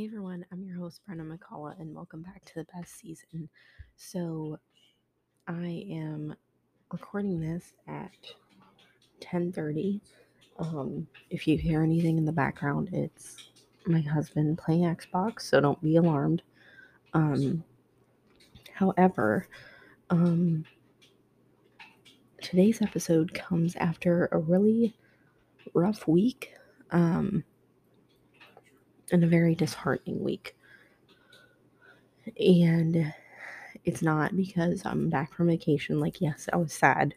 Hey everyone, I'm your host Brenna McCullough, and welcome back to the best season. So, I am recording this at 10:30. Um, if you hear anything in the background, it's my husband playing Xbox, so don't be alarmed. Um, however, um, today's episode comes after a really rough week. Um, and a very disheartening week. And it's not because I'm back from vacation. Like, yes, I was sad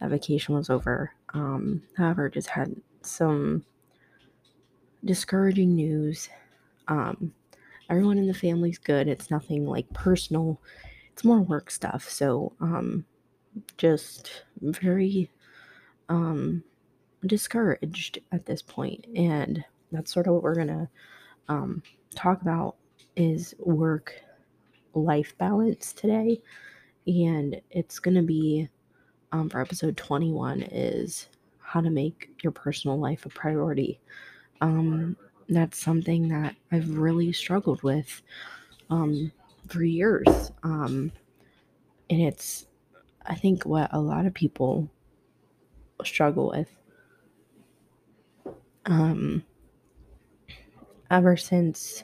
that vacation was over. Um, however, just had some discouraging news. Um, everyone in the family's good. It's nothing like personal. It's more work stuff. So, um, just very um discouraged at this point and that's sort of what we're gonna um, talk about is work life balance today. And it's going to be um, for episode 21 is how to make your personal life a priority. Um, that's something that I've really struggled with um, for years. Um, and it's, I think, what a lot of people struggle with. Um, ever since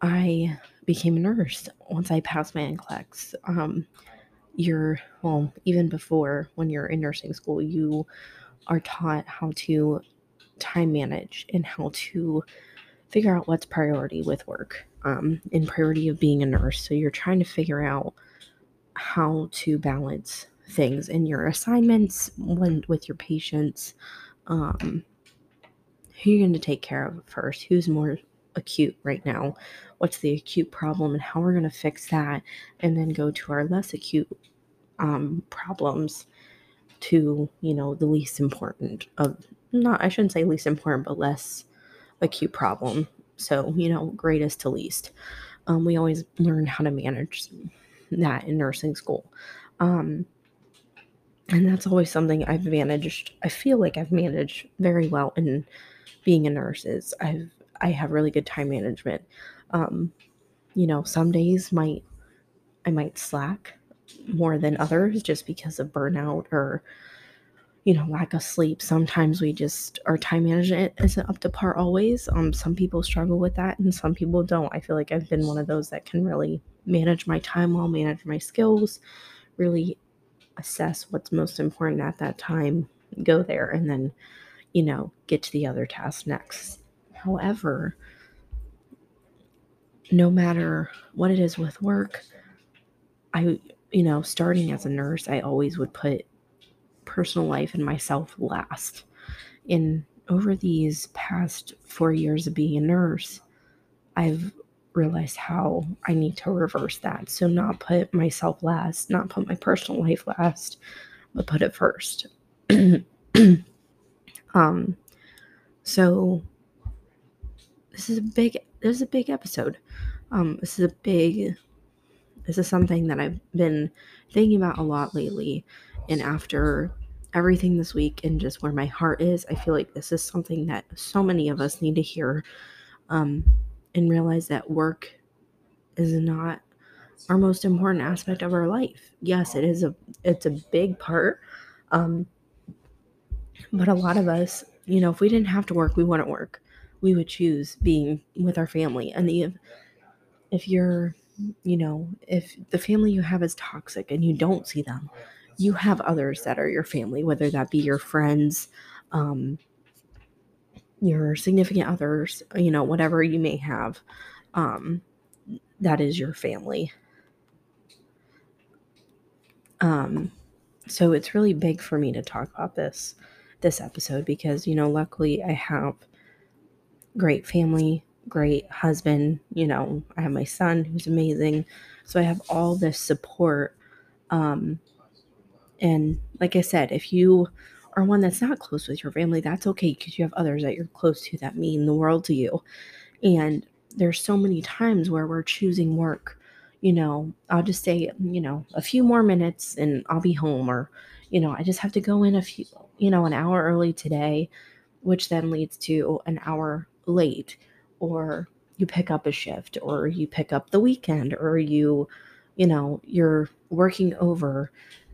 I became a nurse. Once I passed my NCLEX, um, you're well, even before when you're in nursing school, you are taught how to time manage and how to figure out what's priority with work um, in priority of being a nurse. So you're trying to figure out how to balance things in your assignments when with your patients um, who you're going to take care of first, who's more acute right now, what's the acute problem, and how we're going to fix that, and then go to our less acute um, problems to, you know, the least important of not, I shouldn't say least important, but less acute problem. So, you know, greatest to least. Um, we always learn how to manage that in nursing school. Um, and that's always something I've managed. I feel like I've managed very well in being a nurse is I've I have really good time management. Um, you know, some days might I might slack more than others just because of burnout or you know lack of sleep. Sometimes we just our time management isn't up to par always. Um some people struggle with that and some people don't. I feel like i've been one of those that can really manage my time well manage my skills really assess what's most important at that time go there and then you know, get to the other task next. However, no matter what it is with work, I, you know, starting as a nurse, I always would put personal life and myself last. In over these past four years of being a nurse, I've realized how I need to reverse that. So, not put myself last, not put my personal life last, but put it first. Um, so this is a big this is a big episode. Um, this is a big this is something that I've been thinking about a lot lately. And after everything this week and just where my heart is, I feel like this is something that so many of us need to hear um, and realize that work is not our most important aspect of our life. Yes, it is a it's a big part. Um, but a lot of us, you know, if we didn't have to work, we wouldn't work. We would choose being with our family. And if, if you're, you know, if the family you have is toxic and you don't see them, you have others that are your family, whether that be your friends, um, your significant others, you know, whatever you may have, um, that is your family. Um, so it's really big for me to talk about this this episode because, you know, luckily I have great family, great husband, you know, I have my son who's amazing. So I have all this support. Um, and like I said, if you are one that's not close with your family, that's okay because you have others that you're close to that mean the world to you. And there's so many times where we're choosing work. You know, I'll just say, you know, a few more minutes and I'll be home, or, you know, I just have to go in a few, you know, an hour early today, which then leads to an hour late. Or, you pick up a shift or you pick up the weekend or you you know you're working over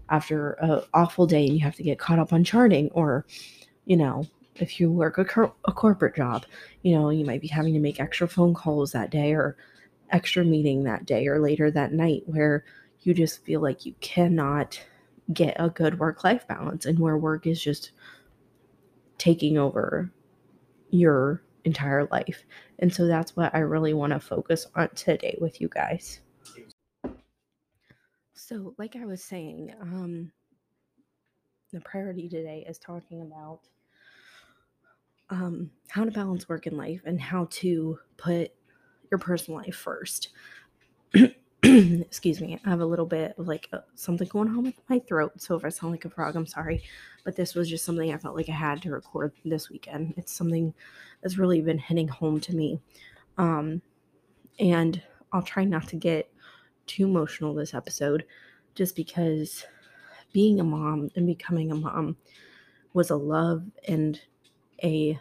after a awful day and you have to get caught up on charting or you know if you work a, cor- a corporate job you know you might be having to make extra phone calls that day or extra meeting that day or later that night where you just feel like you cannot get a good work life balance and where work is just taking over your entire life. And so that's what I really want to focus on today with you guys. So, like I was saying, um, the priority today is talking about um, how to balance work and life and how to put your personal life first. excuse me, I have a little bit of like uh, something going on with my throat. So if I sound like a frog, I'm sorry. But this was just something I felt like I had to record this weekend. It's something that's really been hitting home to me. Um, and I'll try not to get too emotional this episode just because being a mom and becoming a mom was a love and a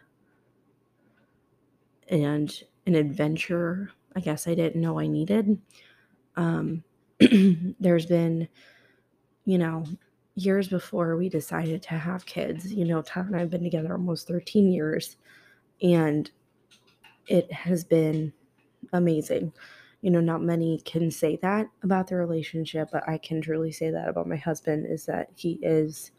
and an adventure I guess I didn't know I needed. Um, there's been, you know, years before we decided to have kids. You know, Todd and I have been together almost 13 years, and it has been amazing. You know, not many can say that about their relationship, but I can truly say that about my husband is that he is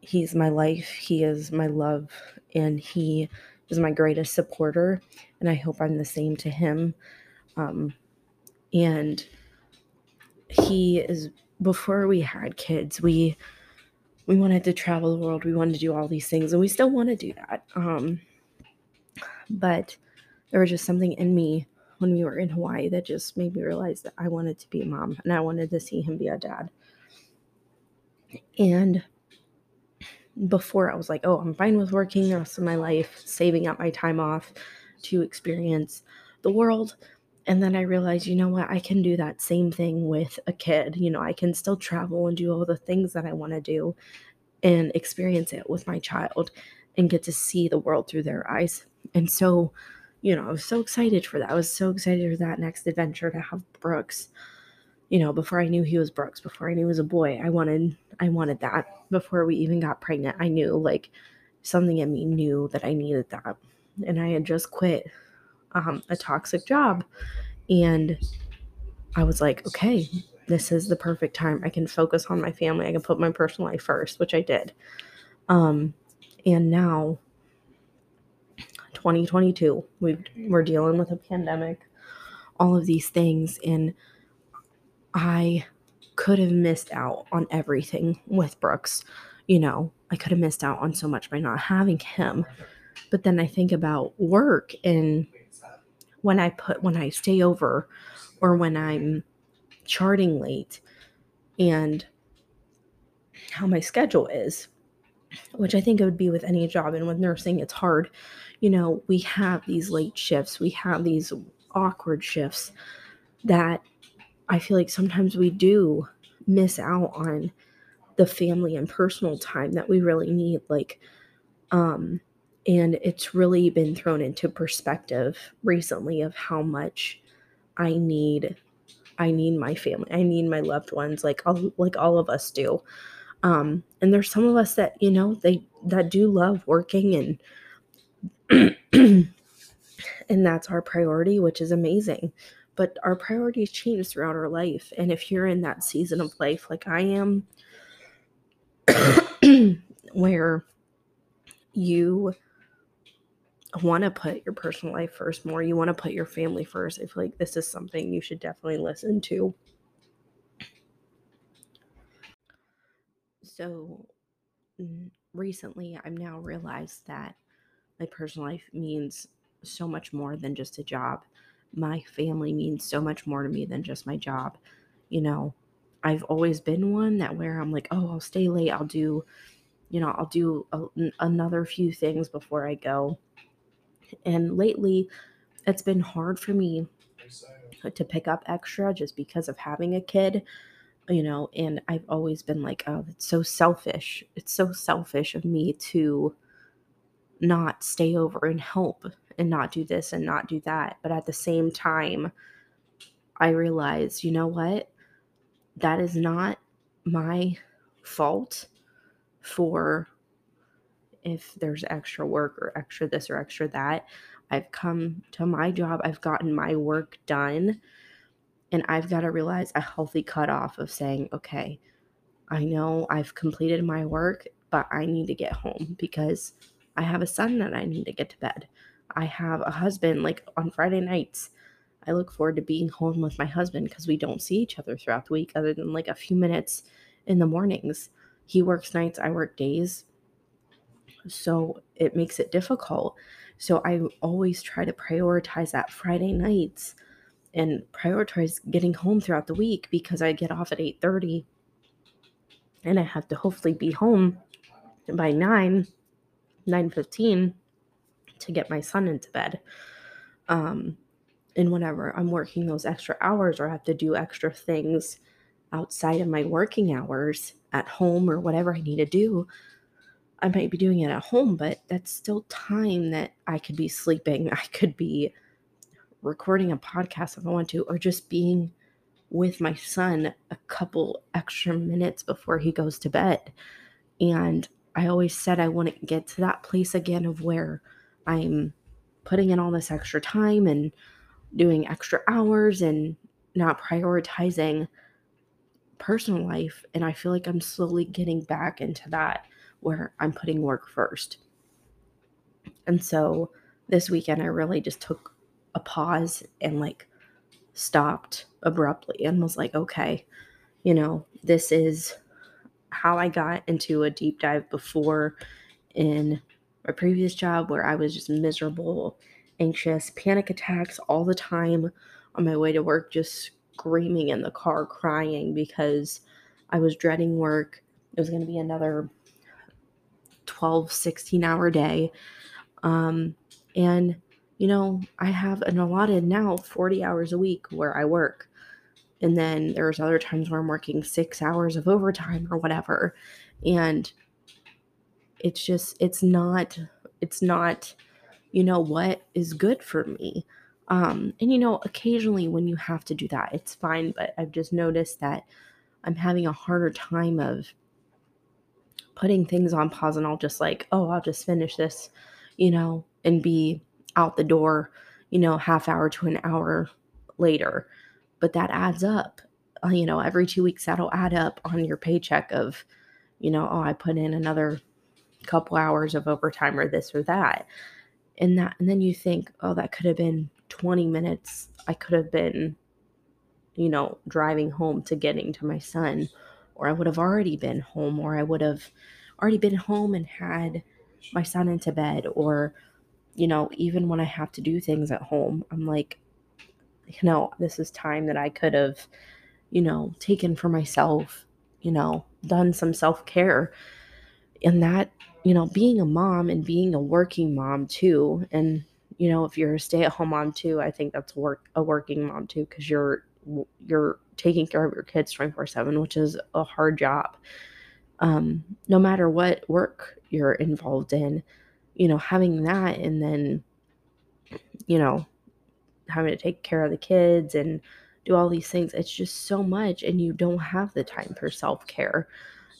he's my life, he is my love, and he is my greatest supporter, and I hope I'm the same to him. Um, and he is before we had kids we we wanted to travel the world. We wanted to do all these things and we still want to do that um but there was just something in me when we were in hawaii that just made me realize that i wanted to be a mom and i wanted to see him be a dad. And before i was like oh i'm fine with working the rest of my life saving up my time off to experience the world and then I realized, you know what, I can do that same thing with a kid. You know, I can still travel and do all the things that I want to do and experience it with my child and get to see the world through their eyes. And so, you know, I was so excited for that. I was so excited for that next adventure to have Brooks. You know, before I knew he was Brooks, before I knew he was a boy, I wanted I wanted that. Before we even got pregnant, I knew like something in me knew that I needed that. And I had just quit um, a toxic job. And I was like, okay, this is the perfect time. I can focus on my family. I can put my personal life first, which I did. Um, and now, 2022, we we're dealing with a pandemic, all of these things, and I could have missed out on everything with Brooks. You know, I could have missed out on so much by not having him. But then I think about work and when I put when I stay over or when I'm charting late and how my schedule is which I think it would be with any job and with nursing it's hard. You know we have these late shifts we have these awkward shifts that I feel like sometimes we do miss out on the family and personal time that we really need like um and it's really been thrown into perspective recently of how much I need I need my family. I need my loved ones like all like all of us do. Um and there's some of us that, you know, they that do love working and and that's our priority, which is amazing. But our priorities change throughout our life. And if you're in that season of life like I am, where you want to put your personal life first more, you want to put your family first, I feel like this is something you should definitely listen to. So, recently, I've now realized that my personal life means so much more than just a job. My family means so much more to me than just my job. You know, I've always been one that where I'm like, oh, I'll stay late, I'll do, you know, I'll do a, another few things before I go and lately, it's been hard for me to pick up extra just because of having a kid, you know, and I've always been like, oh, it's so selfish. It's so selfish of me to not stay over and help and not do this and not do that. But at the same time, I realized, you know what? That is not my fault for if there's extra work or extra this or extra that. I've come to my job, I've gotten my work done, and I've got to realize a healthy cutoff of saying, okay, I know I've completed my work, but I need to get home because I have a son that I need to get to bed. I have a husband, like on Friday nights. I look forward to being home with my husband because we don't see each other throughout the week other than like a few minutes in the mornings. He works nights, I work days. So it makes it difficult. So I always try to prioritize that Friday nights and prioritize getting home throughout the week because I get off at 8:30 and I have to hopefully be home by 9 9:15 to get my son into bed. Um and whenever I'm working those extra hours or I have to do extra things outside of my working hours at home or whatever I need to do, I might be doing it at home, but that's still time that I could be sleeping. I could be recording a podcast if I want to, or just being with my son a couple extra minutes before he goes to bed. And I always said I want to get to that place again of where I'm putting in all this extra time and doing extra hours and not prioritizing personal life. And I feel like I'm slowly getting back into that where I'm putting work first. And so this weekend, I really just took a pause and like stopped abruptly and was like, okay, you know, this is how I got into a deep dive before in my previous job where I was just miserable, anxious, panic attacks all the time on my way to work, just screaming in the car, crying because I was dreading work. It was going to be another 12, 16 hour day. Um, and, you know, I have an allotted now 40 hours a week where I work. And then there's other times where I'm working six hours of overtime or whatever. And it's just, it's not, it's not, you know, what is good for me. Um, and you know, occasionally when you have to do that, it's fine. But I've just noticed that I'm having a harder time of putting things on pause and I'll just like, oh, I'll just finish this, you know, and be out the door, you know, half hour to an hour later. But that adds up. Uh, you know, every two weeks that'll add up on your paycheck of, you know, oh, I put in another couple hours of overtime or this or that. And that and then you think, oh, that could have been 20 minutes. I could have been, you know, driving home to getting to my son or I would have already been home, or I would have already been home and had my son into bed, or, you know, even when I have to do things at home, I'm like, you know, this is time that I could have, you know, taken for myself, you know, done some self care. And that, you know, being a mom and being a working mom too, and, you know, if you're a stay at home mom too, I think that's work a working mom too, because you're you're taking care of your kids 24 7 which is a hard job. Um, no matter what work you're involved in you know having that and then you know having to take care of the kids and do all these things it's just so much and you don't have the time for self-care.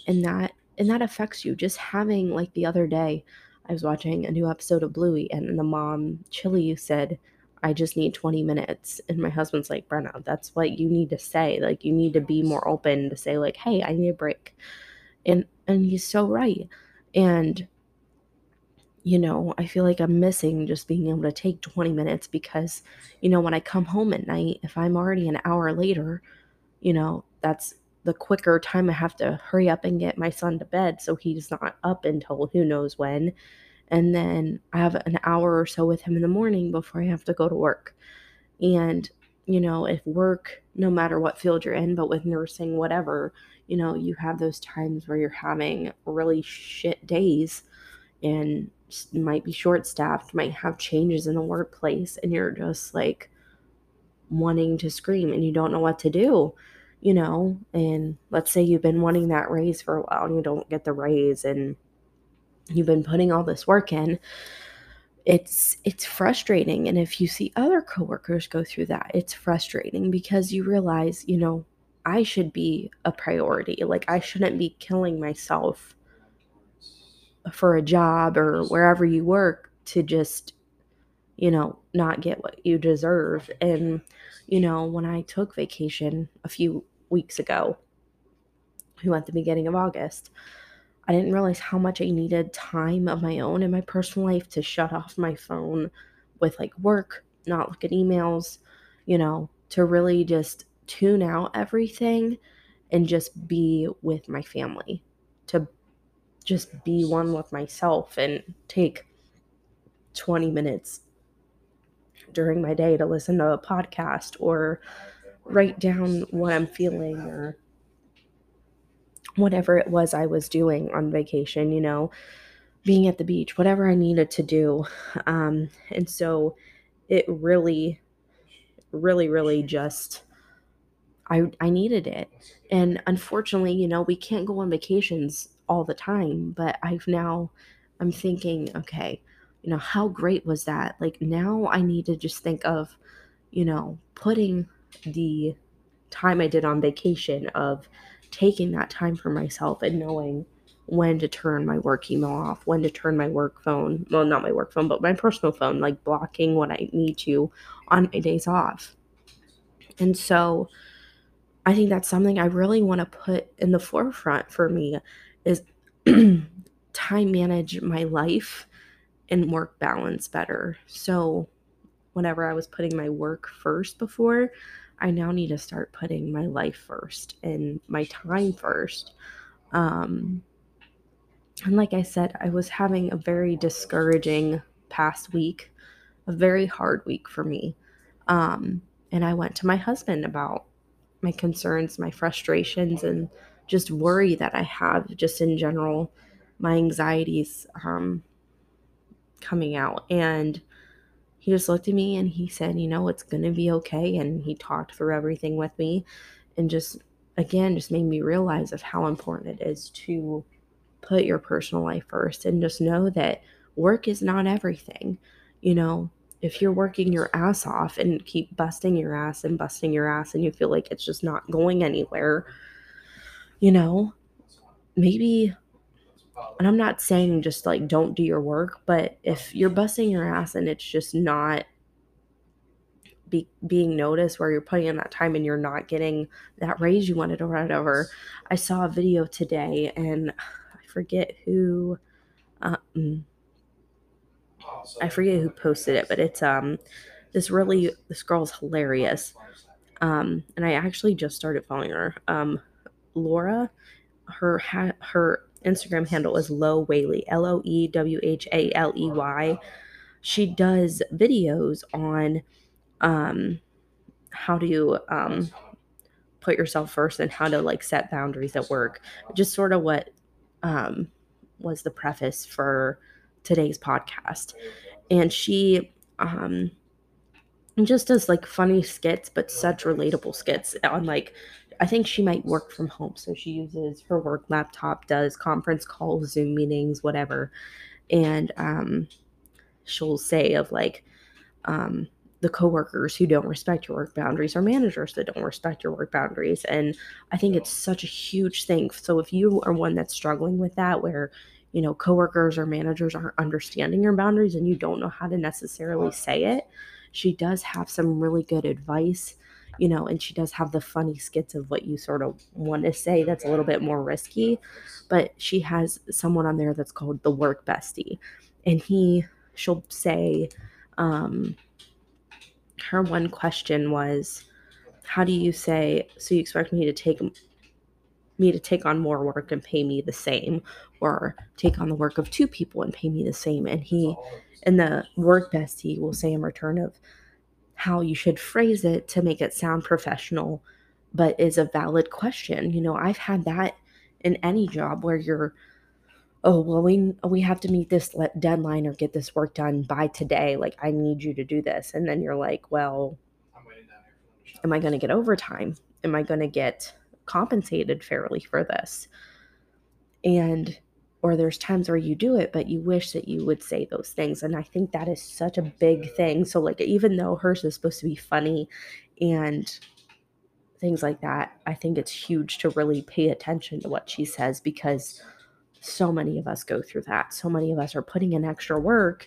And that and that affects you. Just having like the other day i was watching a new episode of bluey and the mom Chilli said I just need 20 minutes. And my husband's like, Brenna, that's what you need to say. Like you need to be more open to say, like, hey, I need a break. And and he's so right. And you know, I feel like I'm missing just being able to take 20 minutes because, you know, when I come home at night, if I'm already an hour later, you know, that's the quicker time I have to hurry up and get my son to bed so he's not up until who knows when and then I have an hour or so with him in the morning before I have to go to work. And, you know, if work, no matter what field you're in, but with nursing, whatever, you know, you have those times where you're having really shit days and might be short staffed, might have changes in the workplace, and you're just like wanting to scream and you don't know what to do, you know. And let's say you've been wanting that raise for a while and you don't get the raise, and you've been putting all this work in it's it's frustrating. And if you see other coworkers go through that it's frustrating because you realize you know i should be a priority. Like i shouldn't be killing myself for a job or wherever you work to just you know not get what you deserve. And you know when i took vacation a few weeks ago who at the beginning of august I didn't realize how much I needed time of my own in my personal life to shut off my phone with like work, not look at emails, you know, to really just tune out everything and just be with my family, to just be one with myself and take 20 minutes during my day to listen to a podcast or write down what I'm feeling or whatever it was I was doing on vacation, you know, being at the beach, whatever I needed to do. Um, and so it really, really, really just, I, I needed it. And unfortunately, you know, we can't go on vacations all the time, but I've now, I'm thinking, okay, you know, how great was that? Like now I need to just think of, you know, putting the time I did on vacation of taking that time for myself and knowing when to turn my work email off, when to turn my work phone, well, not my work phone, but my personal phone, like blocking what I need to on my days off. And so I think that's something I really want to put in the forefront for me is time manage my life and work balance better. So whenever I was putting my work first before, I now need to start putting my life first and my time first. Um, and like I said, I was having a very discouraging past week, a very hard week for me. Um, and I went to my husband about my concerns, my frustrations, and just worry that I have, just in general, my anxieties um, coming out. And he just looked at me and he said, You know, it's going to be okay. And he talked through everything with me and just, again, just made me realize of how important it is to put your personal life first and just know that work is not everything. You know, if you're working your ass off and keep busting your ass and busting your ass and you feel like it's just not going anywhere, you know, maybe and I'm not saying just like don't do your work, but if you're busting your ass and it's just not be, being noticed where you're putting in that time and you're not getting that raise you wanted or whatever. I saw a video today and I forget who um, I forget who posted it, but it's um this really this girl's hilarious. Um and I actually just started following her. Um Laura her ha- her Instagram handle is Low Whaley, L O E W H A L E Y. She does videos on um, how to um, put yourself first and how to like set boundaries at work. Just sort of what um, was the preface for today's podcast. And she um, just does like funny skits, but such relatable skits on like I think she might work from home. So she uses her work laptop, does conference calls, Zoom meetings, whatever. And um, she'll say of like um, the coworkers who don't respect your work boundaries or managers that don't respect your work boundaries. And I think it's such a huge thing. So if you are one that's struggling with that, where you know coworkers or managers aren't understanding your boundaries and you don't know how to necessarily say it, she does have some really good advice you know, and she does have the funny skits of what you sort of want to say that's a little bit more risky. But she has someone on there that's called the work bestie. And he, she'll say, um, her one question was, How do you say, so you expect me to take me to take on more work and pay me the same, or take on the work of two people and pay me the same? And he, and the work bestie will say in return of, how you should phrase it to make it sound professional, but is a valid question. You know, I've had that in any job where you're, oh, well, we, we have to meet this deadline or get this work done by today. Like, I need you to do this. And then you're like, well, am I going to get overtime? Am I going to get compensated fairly for this? And or there's times where you do it but you wish that you would say those things and i think that is such a big thing so like even though hers is supposed to be funny and things like that i think it's huge to really pay attention to what she says because so many of us go through that. So many of us are putting in extra work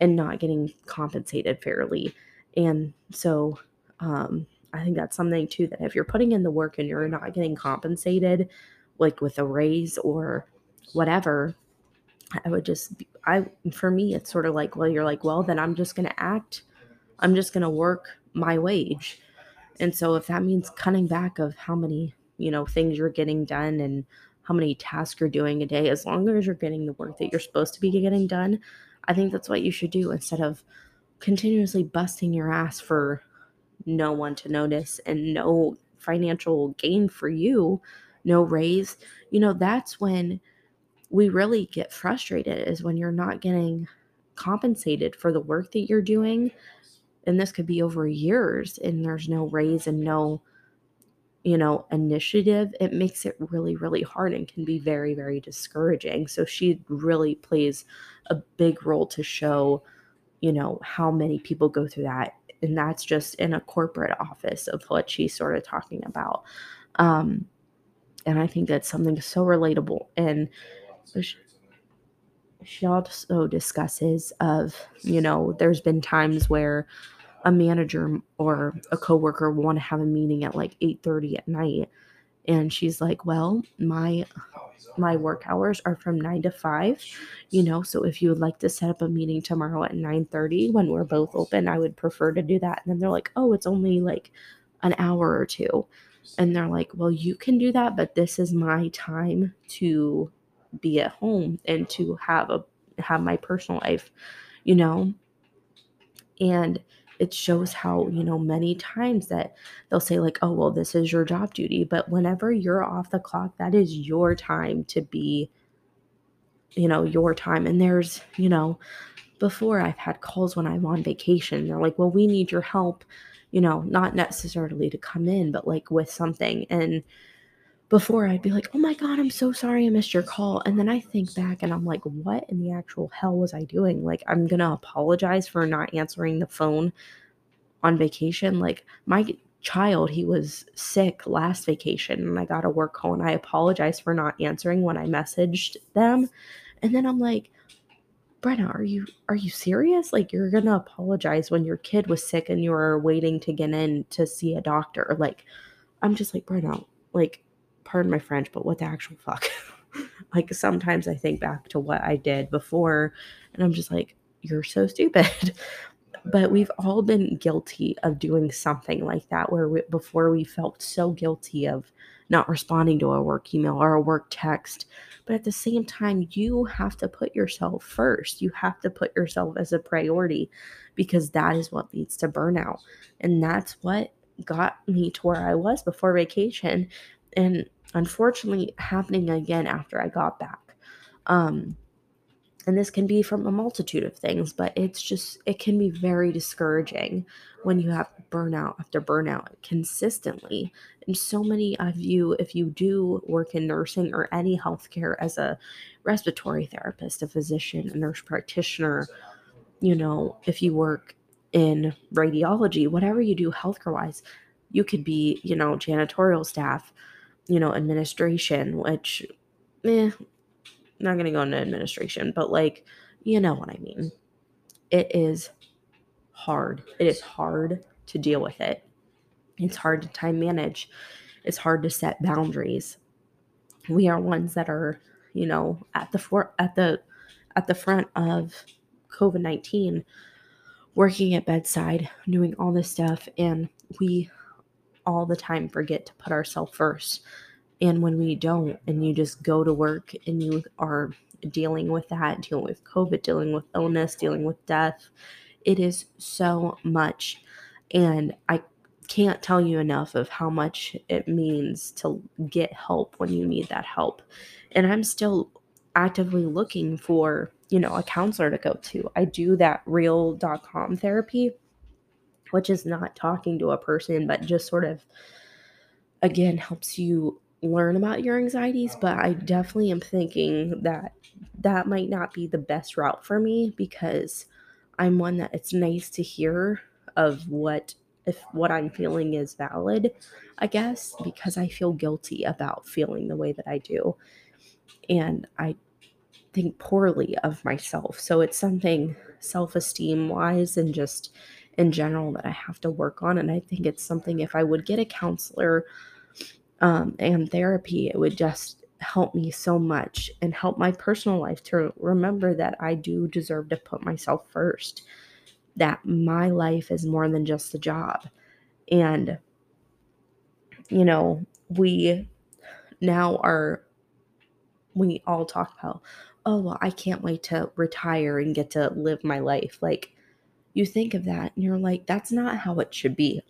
and not getting compensated fairly and so um, i think that's something too that if you're putting in the work and you're not getting compensated like with a raise or whatever i would just i for me it's sort of like well you're like well then i'm just going to act i'm just going to work my wage. And so if that means cutting back of how many you know things you're getting done and how many tasks you're doing a day as long as you're getting the work that you're supposed to be getting done i think that's what you should do instead of continuously busting your ass for no one to notice and no financial gain for you no raise. You know that's when we really get frustrated is when you're not getting compensated for the work that you're doing. And this could be over years and there's no raise and no you know initiative. It makes it really really hard and can be very very discouraging. So she really plays a big role to show you know how many people go through that. And that's just in a corporate office of what she's sort of talking about. Um and i think that's something so relatable. And she also discusses of you know there's been times where a manager or a coworker want to have a meeting at like 8:30 at night and she's like well my my work hours are from 9 to 5 you know so if you would like to set up a meeting tomorrow at 9:30 when we're both open I would prefer to do that. And then they're like oh it's only like an hour or two. And they're like well you can do that but this is my time to be at home and to have a have my personal life you know? And it shows how you know many times that they'll say like oh well this is your job duty. But whenever you're off the clock that is your time to be you know your time. And there's you know before i've had calls when i'm on vacation they're like well we need your help you know not necessarily to come in but like with something. And before I'd be like, oh my God, I'm so sorry I missed your call. And then I think back and I'm like, what in the actual hell was I doing? Like, I'm going to apologize for not answering the phone on vacation. Like, my child, he was sick last vacation and I got a work call and I apologized for not answering when I messaged them. And then I'm like, Brenna, are you are you serious? Like you're gonna apologize when your kid was sick and you were waiting to get in to see a doctor? Like, I'm just like, Brenna, like pardon my French, but what the actual fuck? like sometimes I think back to what I did before and I'm just like, you're so stupid. but we've all been guilty of doing something like that where we, before we felt so guilty of not responding to a work email or a work text. But at the same time, you have to put yourself first. You have to put yourself as a priority because that is what leads to burnout. And that's what got me to where I was before vacation. And unfortunately happening again after I got back. Um, and this can be from a multitude of things, but it's just, it can be very discouraging when you have burnout after burnout consistently. And so many of you, if you do work in nursing or any healthcare as a respiratory therapist, a physician, a nurse practitioner, you know, if you work in radiology, whatever you do healthcare wise, you could be, you know, janitorial staff, you know, administration, which, eh, not going to go into administration, but like, you know what I mean. It is hard. It is hard to deal with it. It's hard to time manage. It's hard to set boundaries. We are ones that are, you know, at the for at the at the front of COVID nineteen, working at bedside, doing all this stuff, and we all the time forget to put ourselves first. And when we don't, and you just go to work and you are dealing with that, dealing with COVID, dealing with illness, dealing with death, it is so much. And I can't tell you enough of how much it means to get help when you need that help. And I'm still actively looking for, you know, a counselor to go to. I do that real.com therapy which is not talking to a person, but just sort of, again, helps you learn about your anxieties, but I definitely am thinking that that might not be the best route for me because I'm one that it's nice to hear of what if what I'm feeling is valid, I guess, because I feel guilty about feeling the way that I do. And I think poorly of myself. So it's something self esteem wise and just in general that I have to work on. And I think it's something if I would get a counselor um, and therapy, it would just help me so much and help my personal life to remember that I do deserve to put myself first, that my life is more than just a job. And, you know, we now are, we all talk about, oh, well, I can't wait to retire and get to live my life. Like, you think of that and you're like, that's not how it should be.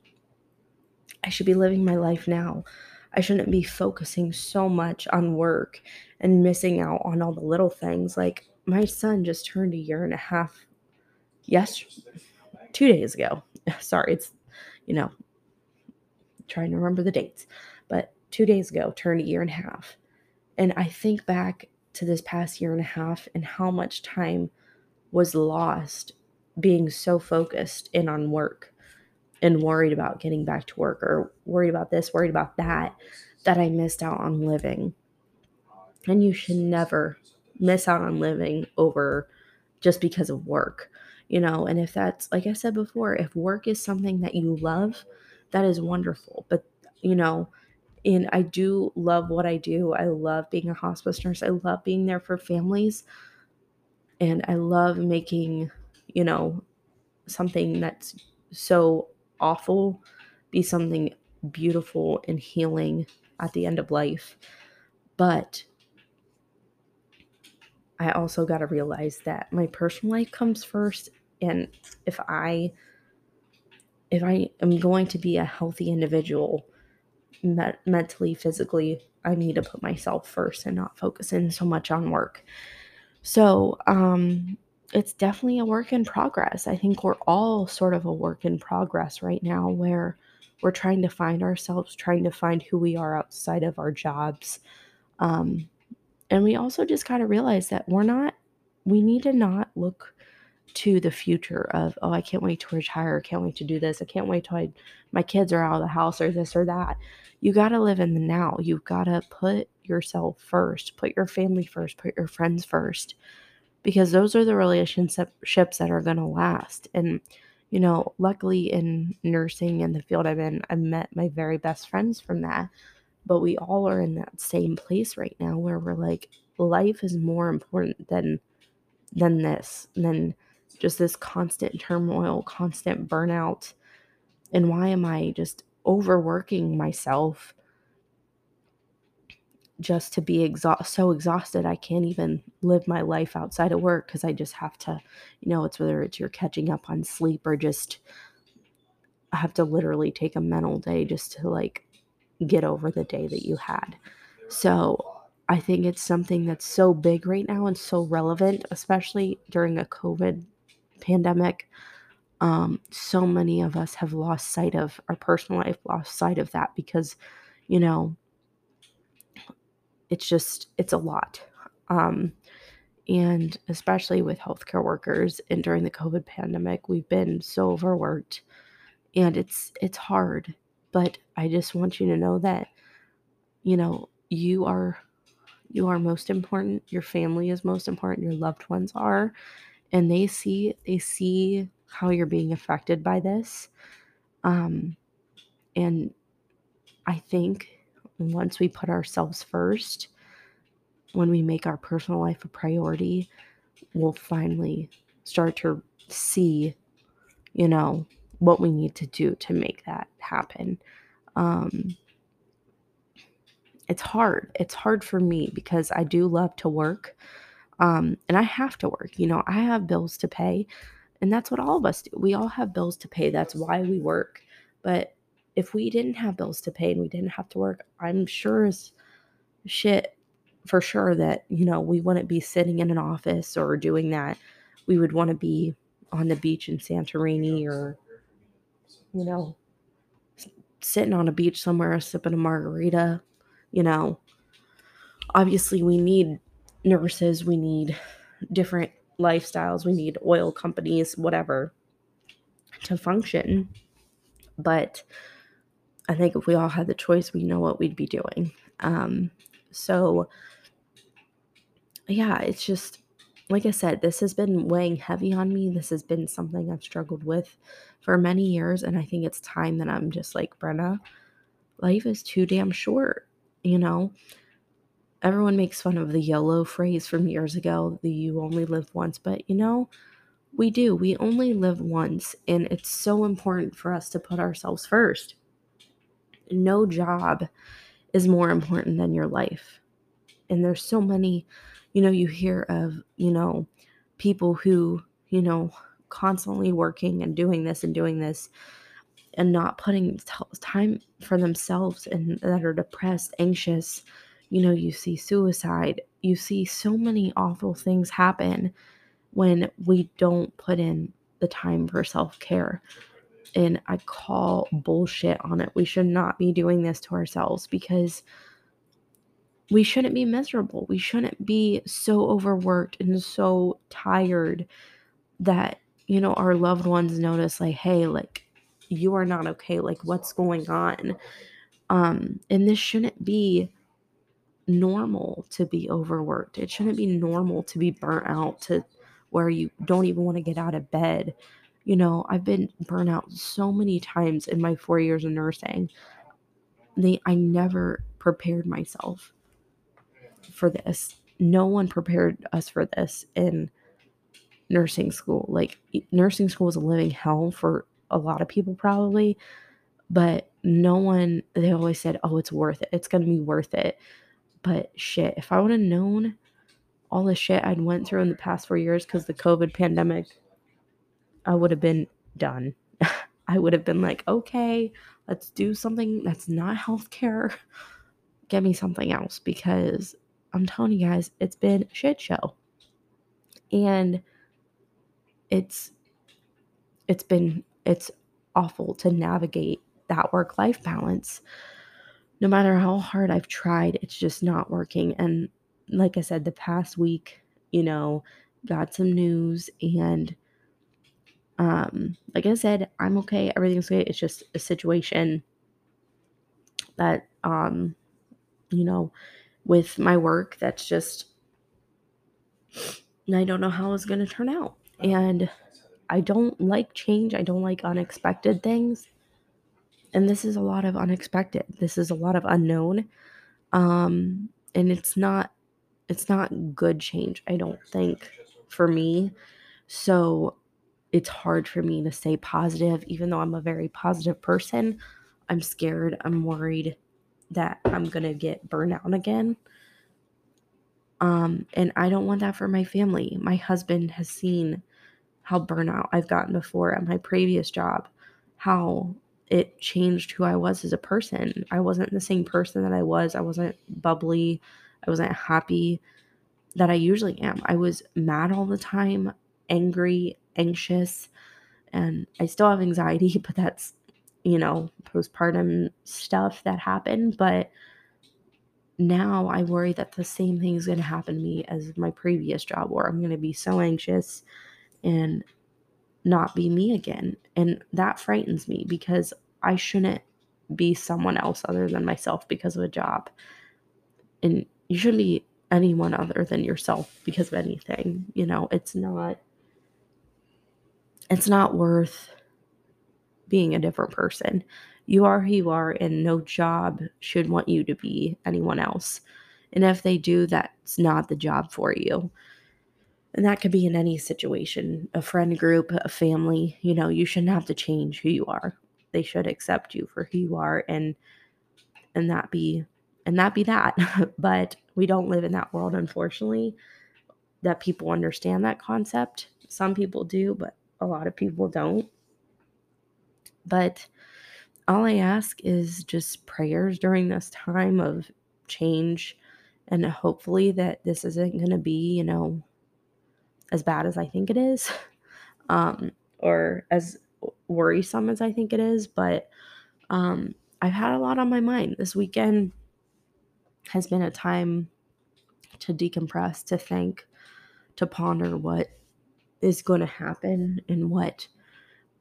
I should be living my life now. I shouldn't be focusing so much on work and missing out on all the little things. Like, my son just turned a year and a half yes two days ago sorry it's you know trying to remember the dates but two days ago turned a year and a half and i think back to this past year and a half and how much time was lost being so focused in on work and worried about getting back to work or worried about this, worried about that, that I missed out on living. And you should never miss out on living over just because of work, you know. And if that's, like I said before, if work is something that you love, that is wonderful. But, you know, and I do love what I do. I love being a hospice nurse. I love being there for families. And I love making, you know, something that's so awful be something beautiful and healing at the end of life. But I also got to realize that my personal life comes first and if I if I am going to be a healthy individual, mentally, physically, I need to put myself first and not focus in so much on work. So, um, it's definitely a work in progress. I think we're all sort of a work in progress right now where we're trying to find ourselves, trying to find who we are outside of our jobs. Um, and we also just got to realize that we're not, we need to not look to the future of oh i can't wait to retire. Can't wait to do this. I can't wait till I, my kids are out of the house or this or that. You got to live in the now. You've got to put yourself first. Put your family first. Put your friends first because those are the relationships that are going to last and you know luckily in nursing and the field i'm in i've met my very best friends from that but we all are in that same place right now where we're like life is more important than than this than just this constant turmoil, constant burnout. And why am I just overworking myself just to be exa- so exhausted I can't even live my life outside of work because I just have to, you know, it's whether it's you're catching up on sleep or just I have to literally take a mental day just to like get over the day that you had. So I think it's something that's so big right now and so relevant, especially during a COVID pandemic, um, so many of us have lost sight of our personal life, lost sight of that because, you know, it's just, it's a lot. Um, and especially with healthcare workers and during the COVID pandemic, we've been so overworked and it's, it's hard. But I just want you to know that, you know, you are you are most important your family is most important your loved ones are and they see they see how you're being affected by this um and i think once we put ourselves first when we make our personal life a priority we'll finally start to see you know what we need to do to make that happen um it's hard it's hard for me because i do love to work um, and I have to work. You know, I have bills to pay, and that's what all of us do. We all have bills to pay. That's why we work. But if we didn't have bills to pay and we didn't have to work, I'm sure as shit for sure that, you know, we wouldn't be sitting in an office or doing that. We would want to be on the beach in Santorini or, you know, sitting on a beach somewhere sipping a margarita, you know. Obviously, we need nurses, we need different lifestyles, we need oil companies, whatever, to function. But I think if we all had the choice, we know what we'd be doing. Um, so, yeah, it's just like I said, this has been weighing heavy on me. This has been something I've struggled with for many years. And I think it's time that I'm just like, Brenna, life is too damn short, you know? Everyone makes fun of the YOLO phrase from years ago, the you only live once, but you know, we do. We only live once, and it's so important for us to put ourselves first. No job is more important than your life. And there's so many, you know, you hear of, you know, people who, you know, constantly working and doing this and doing this and not putting time for themselves and that are depressed, anxious, you know, you see suicide, you see so many awful things happen when we don't put in the time for self care. And I call bullshit on it. We should not be doing this to ourselves because we shouldn't be miserable. We shouldn't be so overworked and so tired that, you know, our loved ones notice, like, hey, like, you are not okay. Like, what's going on? Um, and this shouldn't be normal to be overworked. It shouldn't be normal to be burnt out to where you don't even want to get out of bed. You know, I've been burnt out so many times in my four years of nursing. They, I never prepared myself for this. No one prepared us for this in nursing school. Like, nursing school is a living hell for a lot of people, probably. But no one, they always said, oh, it's worth it. It's going to be worth it. But shit, if I would have known all the shit I'd went through in the past four years because the COVID pandemic, I would have been done. I would have been like, okay, let's do something that's not healthcare. Get me something else because I'm telling you guys, it's been a shit show. And it's it's been it's awful to navigate that work life balance no matter how hard I've tried, it's just not working. And like I said, the past week, you know, got some news and um like I said, I'm okay, everything's okay. It's just a situation that um you know, with my work that's just I don't know how it's going to turn out. And I don't like change. I don't like unexpected things and this is a lot of unexpected this is a lot of unknown um and it's not it's not good change i don't think for me so it's hard for me to stay positive even though i'm a very positive person i'm scared i'm worried that i'm gonna get burned out again um and i don't want that for my family my husband has seen how burnout i've gotten before at my previous job how it changed who I was as a person. I wasn't the same person that I was. I wasn't bubbly. I wasn't happy that I usually am. I was mad all the time, angry, anxious, and I still have anxiety, but that's, you know, postpartum stuff that happened. But now I worry that the same thing is going to happen to me as my previous job, where I'm going to be so anxious and not be me again. And that frightens me because I shouldn't be someone else other than myself because of a job. And you shouldn't be anyone other than yourself because of anything. You know, it's not it's not worth being a different person. You are who you are and no job should want you to be anyone else. And if they do, that's not the job for you. And that could be in any situation a friend group, a family. You know, you shouldn't have to change who you are. They should accept you for who you are and and that be and that be that. but we don't live in that world, unfortunately, that people understand that concept. Some people do, but a lot of people don't. But all I ask is just prayers during this time of change and hopefully that this isn't going to be, you know, as bad as I think it is, um, or as worrisome as I think it is. But um, I've had a lot on my mind this weekend. has been a time to decompress, to think, to ponder what is going to happen and what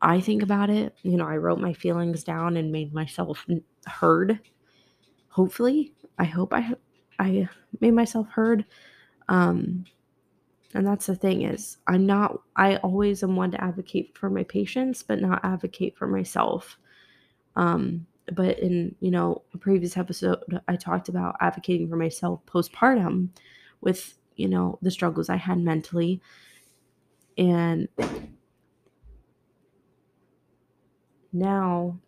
I think about it. You know, I wrote my feelings down and made myself heard. Hopefully, I hope I I made myself heard. Um and that's the thing is I'm not I always am one to advocate for my patients but not advocate for myself. Um but in, you know, a previous episode I talked about advocating for myself postpartum with, you know, the struggles I had mentally and now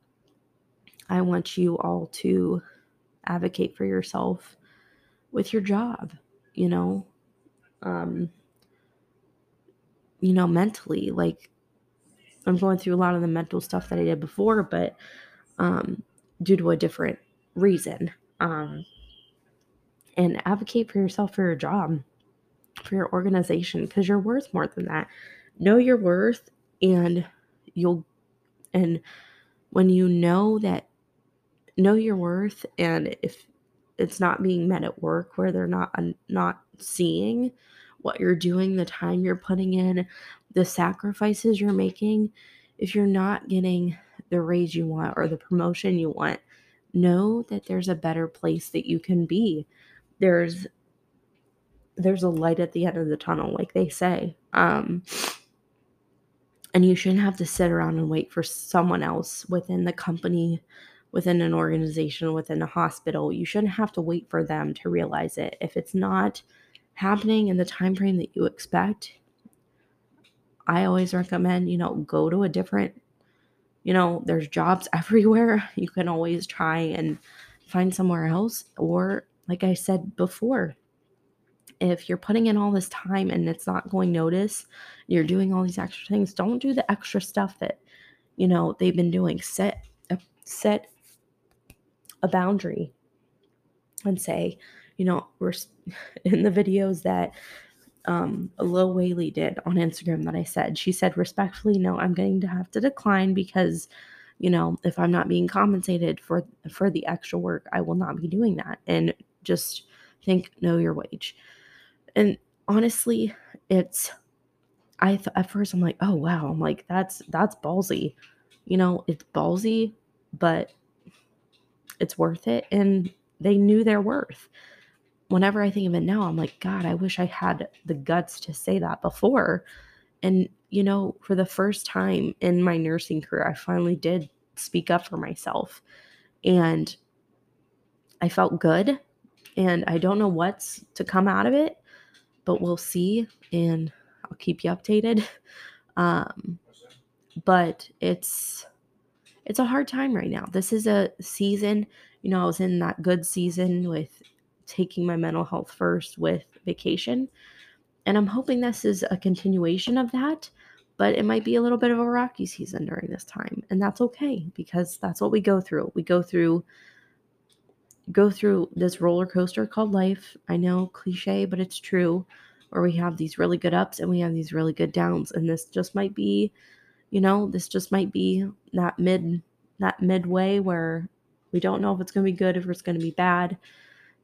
I want you all to advocate for yourself with your job, you know, um, you know, mentally. Like, I'm going through a lot of the mental stuff that I did before, but um, due to a different reason. Um, and advocate for yourself for your job, for your organization, because you're worth more than that. Know your worth, and you'll and when you know that, know your worth, and if it's not being met at work where they're not not seeing what you're doing, the time you're putting in, the sacrifices you're making, if you're not getting the raise you want or the promotion you want, know that there's a better place that you can be. There's there's a light at the end of the tunnel like they say. Um and you shouldn't have to sit around and wait for someone else within the company, within an organization, within a hospital. You shouldn't have to wait for them to realize it. If it's not happening in the time frame that you expect, I always recommend, you know, go to a different you know, there's jobs everywhere. You can always try and find somewhere else or like I said before, if you're putting in all this time and it's not going notice, you're doing all these extra things, don't do the extra stuff that, you know, they've been doing. Set a set a boundary and say, you know, we're in the videos that um, Lil Whaley did on Instagram that I said. She said respectfully, no, I'm going to have to decline because, you know, if I'm not being compensated for for the extra work, I will not be doing that. And just think, know your wage. And honestly, it's I th- at first I'm like, oh wow, I'm like that's that's ballsy. You know, it's ballsy, but it's worth it and they knew their worth. Whenever I think of it now, I'm like, God, I wish I had the guts to say that before. And, you know, for the first time in my nursing career, I finally did speak up for myself. And I felt good. And I don't know what's to come out of it, but we'll see and I'll keep you updated. Um, but it's it's a hard time right now. This is a season, you know, I was in that good season with taking my mental health first with vacation. And I'm hoping this is a continuation of that, but it might be a little bit of a rocky season during this time. And that's okay because that's what we go through. We go through go through this roller coaster called life. I know cliche, but it's true where we have these really good ups and we have these really good downs and this just might be you know this just might be that mid that midway where we don't know if it's to be good if it's to be bad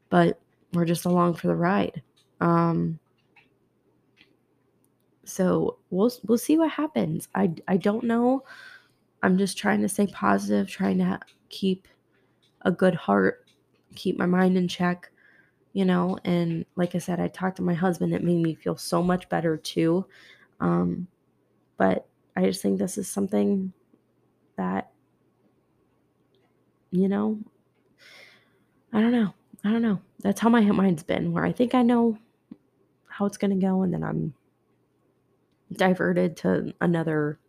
but we're just along for the ride. Um so we'll we'll see what happens. I i don't know. I'm just trying to stay positive trying to keep a good heart keep my mind in check you know and like i said i talked to my husband it made me feel so much better too. Um, but i just think this is something that you know i don't know i don't know. That's how my mind's been where i think i know how it's going to go and then i'm diverted to another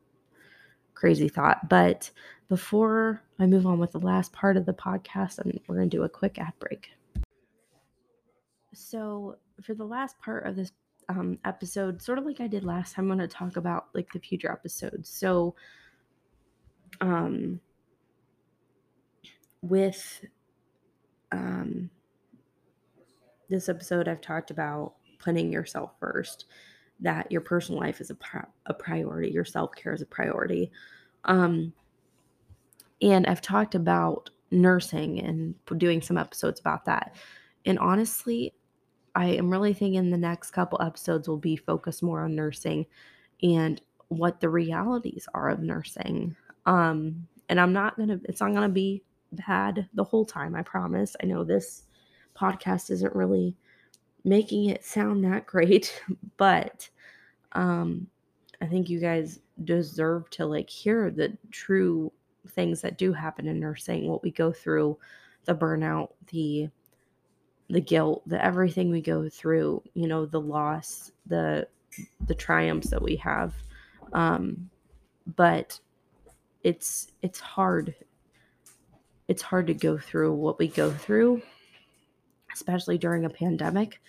crazy thought but before i move on with the last part of the podcast and we're going to do a quick ad break so for the last part of this um, episode, sort of like I did last time, I'm going to talk about like the future episodes. So, um, with um, this episode, I've talked about putting yourself first, that your personal life is a, pri- a priority, your self care is a priority. Um, and I've talked about nursing and doing some episodes about that and honestly, I am really thinking the next couple episodes will be focused more on nursing and what the realities are of nursing. Um, and I'm not gonna, it's not gonna be bad the whole time, I promise. I know this podcast isn't really making it sound that great, but um, I think you guys deserve to like hear the true things that do happen in nursing, what we go through, the burnout, the the guilt, the everything we go through, you know, the loss, the the triumphs that we have. Um, but it's it's hard. It's hard to go through what we go through, especially during a pandemic.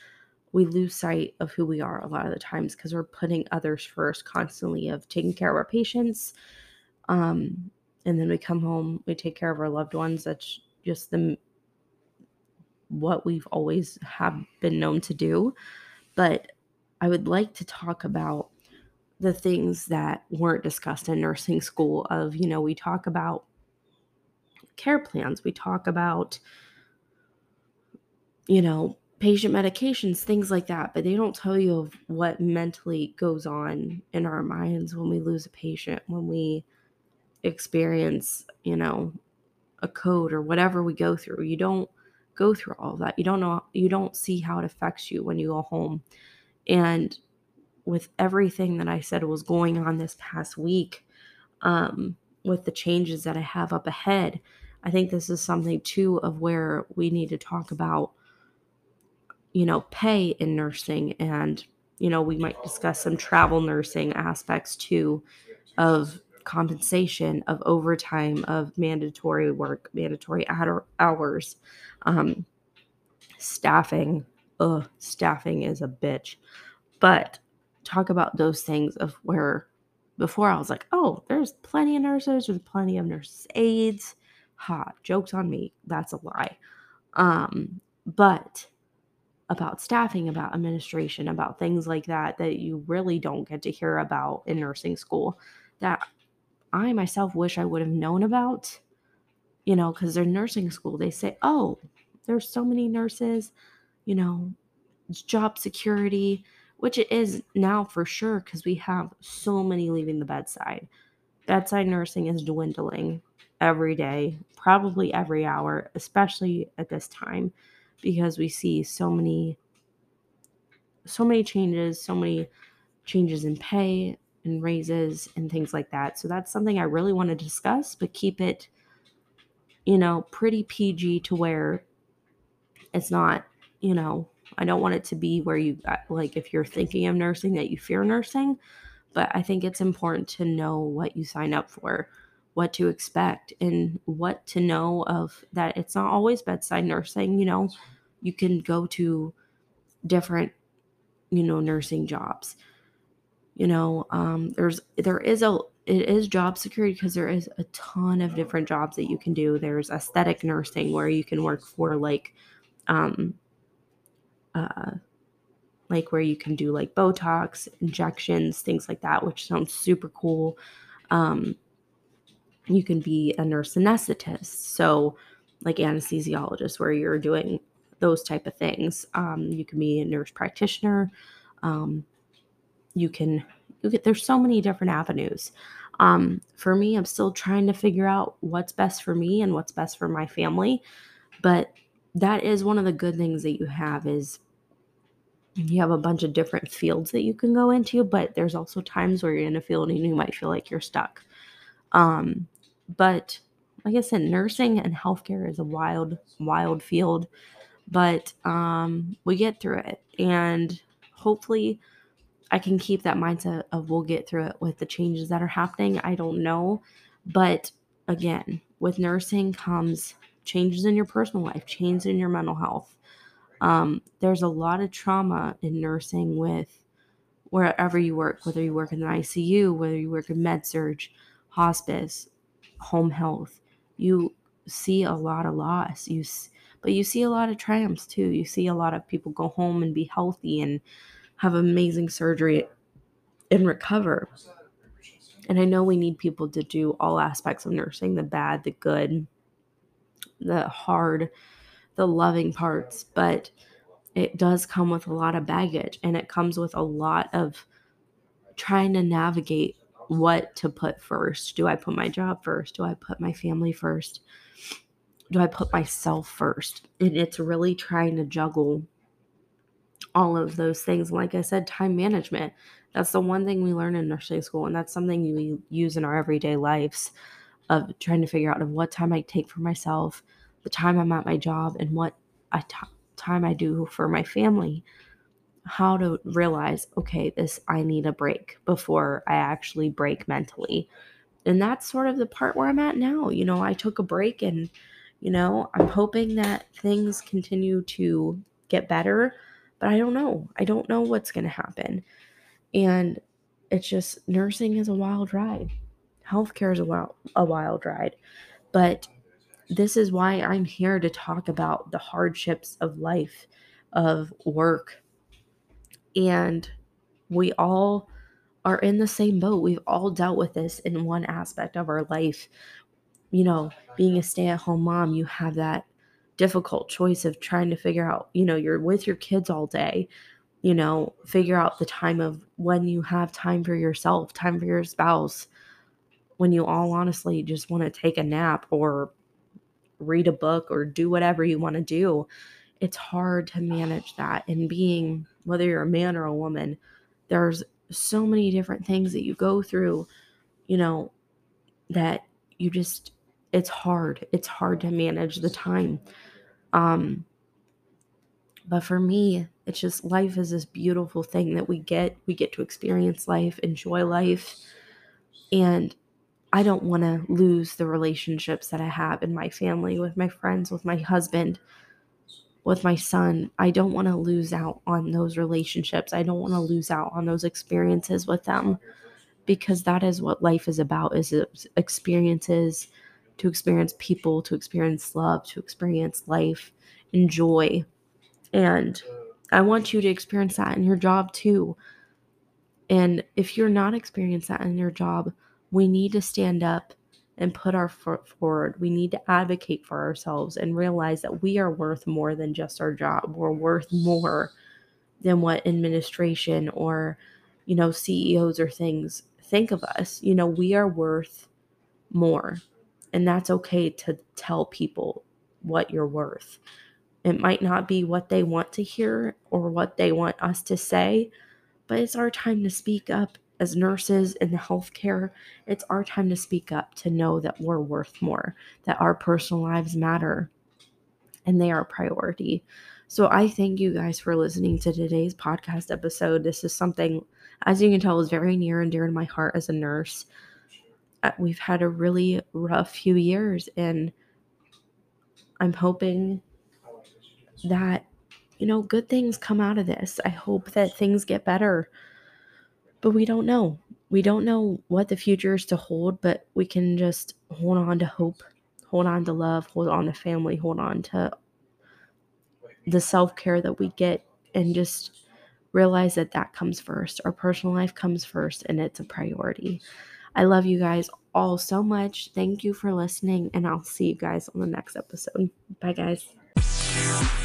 We lose sight of who we are a lot of the times because we're putting others first constantly of taking care of our patients. Um, and then we come home, we take care of our loved ones. That's just the what we've always have been known to do. But I would like to talk about the things that weren't discussed in nursing school of, you know, we talk about care plans, we talk about you know, patient medications, things like that, but they don't tell you of what mentally goes on in our minds when we lose a patient, when we experience, you know, a code or whatever we go through. You don't go through all that. You don't know, you don't see how it affects you when you go home. And with everything that I said was going on this past week, um, with the changes that I have up ahead, I think this is something too of where we need to talk about, you know, pay in nursing. And, you know, we might discuss some travel nursing aspects too of compensation, of overtime, of mandatory work, mandatory hours, um, staffing. Ugh, staffing is a bitch. But talk about those things of where before I was like, oh, there's plenty of nurses, there's plenty of nurses' aides. Ha, jokes on me. That's a lie. Um, but about staffing, about administration, about things like that that you really don't get to hear about in nursing school that I myself wish I would have known about, you know, because they're nursing school. They say, oh, there's so many nurses, you know, job security, which it is now for sure because we have so many leaving the bedside. Bedside nursing is dwindling every day, probably every hour, especially at this time because we see so many so many changes, so many changes in pay, and raises and things like that. So that's something I really want to discuss, but keep it, you know, pretty PG to where it's not, you know, I don't want it to be where you, like, if you're thinking of nursing, that you fear nursing. But I think it's important to know what you sign up for, what to expect, and what to know of that. It's not always bedside nursing. You know, you can go to different, you know, nursing jobs you know? Um, there's there is a it is job security because there is a ton of different jobs that you can do. There's aesthetic nursing where you can work for like um uh like where you can do like botox injections things like that which sounds super cool. Um you can be a nurse anesthetist so like anesthesiologist where you're doing those type of things um you can be a nurse practitioner. Um you can you get there's so many different avenues. Um, for me i'm still trying to figure out what's best for me and what's best for my family. But that is one of the good things that you have is you have a bunch of different fields that you can go into but there's also times where you're in a field and you might feel like you're stuck. Um, but like i said nursing and healthcare is a wild wild field but um, we get through it and hopefully I can keep that mindset of we'll get through it with the changes that are happening. I don't know. But again, with nursing comes changes in your personal life, changes in your mental health. Um, there's a lot of trauma in nursing with wherever you work, whether you work in the ICU, whether you work in med surg, hospice, home health. You see a lot of loss. You, but you see a lot of triumphs too. You see a lot of people go home and be healthy and have amazing surgery and recover. And I know we need people to do all aspects of nursing the bad, the good, the hard, the loving parts, but it does come with a lot of baggage and it comes with a lot of trying to navigate what to put first. Do I put my job first? Do I put my family first? Do I put myself first? And it's really trying to juggle all of those things. Like I said, time management. That's the one thing we learn in nursing school, and that's something we use in our everyday lives of trying to figure out of what time I take for myself, the time I'm at my job, and what I t- time I do for my family. How to realize, okay, this I need a break before I actually break mentally. And that's sort of the part where I'm at now. You know, I took a break and, you know, I'm hoping that things continue to get better, but I don't know. I don't know what's going to happen. And it's just nursing is a wild ride. Healthcare is a wild, a wild ride. But this is why I'm here to talk about the hardships of life, of work. And we all are in the same boat. We've all dealt with this in one aspect of our life. You know, being a stay at home mom, you have that difficult choice of trying to figure out, you know, you're with your kids all day, you know, figure out the time of when you have time for yourself, time for your spouse, when you all honestly just want to take a nap or read a book or do whatever you want to do. It's hard to manage that. And being, whether you're a man or a woman, there's so many different things that you go through, you know, that you just, it's hard. It's hard to manage the time. Um, but for me, it's just life is this beautiful thing that we get. We get to experience life, enjoy life. And I don't want to lose the relationships that I have in my family, with my friends, with my husband, with my son. I don't want to lose out on those relationships. I don't want to lose out on those experiences with them because that is what life is about is experiences to experience people, to experience love, to experience life, enjoy. And I want you to experience that in your job too. And if you're not experiencing that in your job, we need to stand up and put our foot forward. We need to advocate for ourselves and realize that we are worth more than just our job. We're worth more than what administration or, you know, CEOs or things think of us. You know, we are worth more. And that's okay to tell people what you're worth. It might not be what they want to hear or what they want us to say, but it's our time to speak up as nurses in the healthcare, it's our time to speak up to know that we're worth more, that our personal lives matter, and they are a priority. So I thank you guys for listening to today's podcast episode. This is something, as you can tell, is very near and dear to my heart as a nurse. Uh, we've had a really rough few years, and I'm hoping that you know good things come out of this. I hope that things get better but we don't know. We don't know what the future is to hold, but we can just hold on to hope, hold on to love, hold on to family, hold on to the self care that we get, and just realize that that comes first. Our personal life comes first, and it's a priority. I love you guys all so much. Thank you for listening, and I'll see you guys on the next episode. Bye, guys.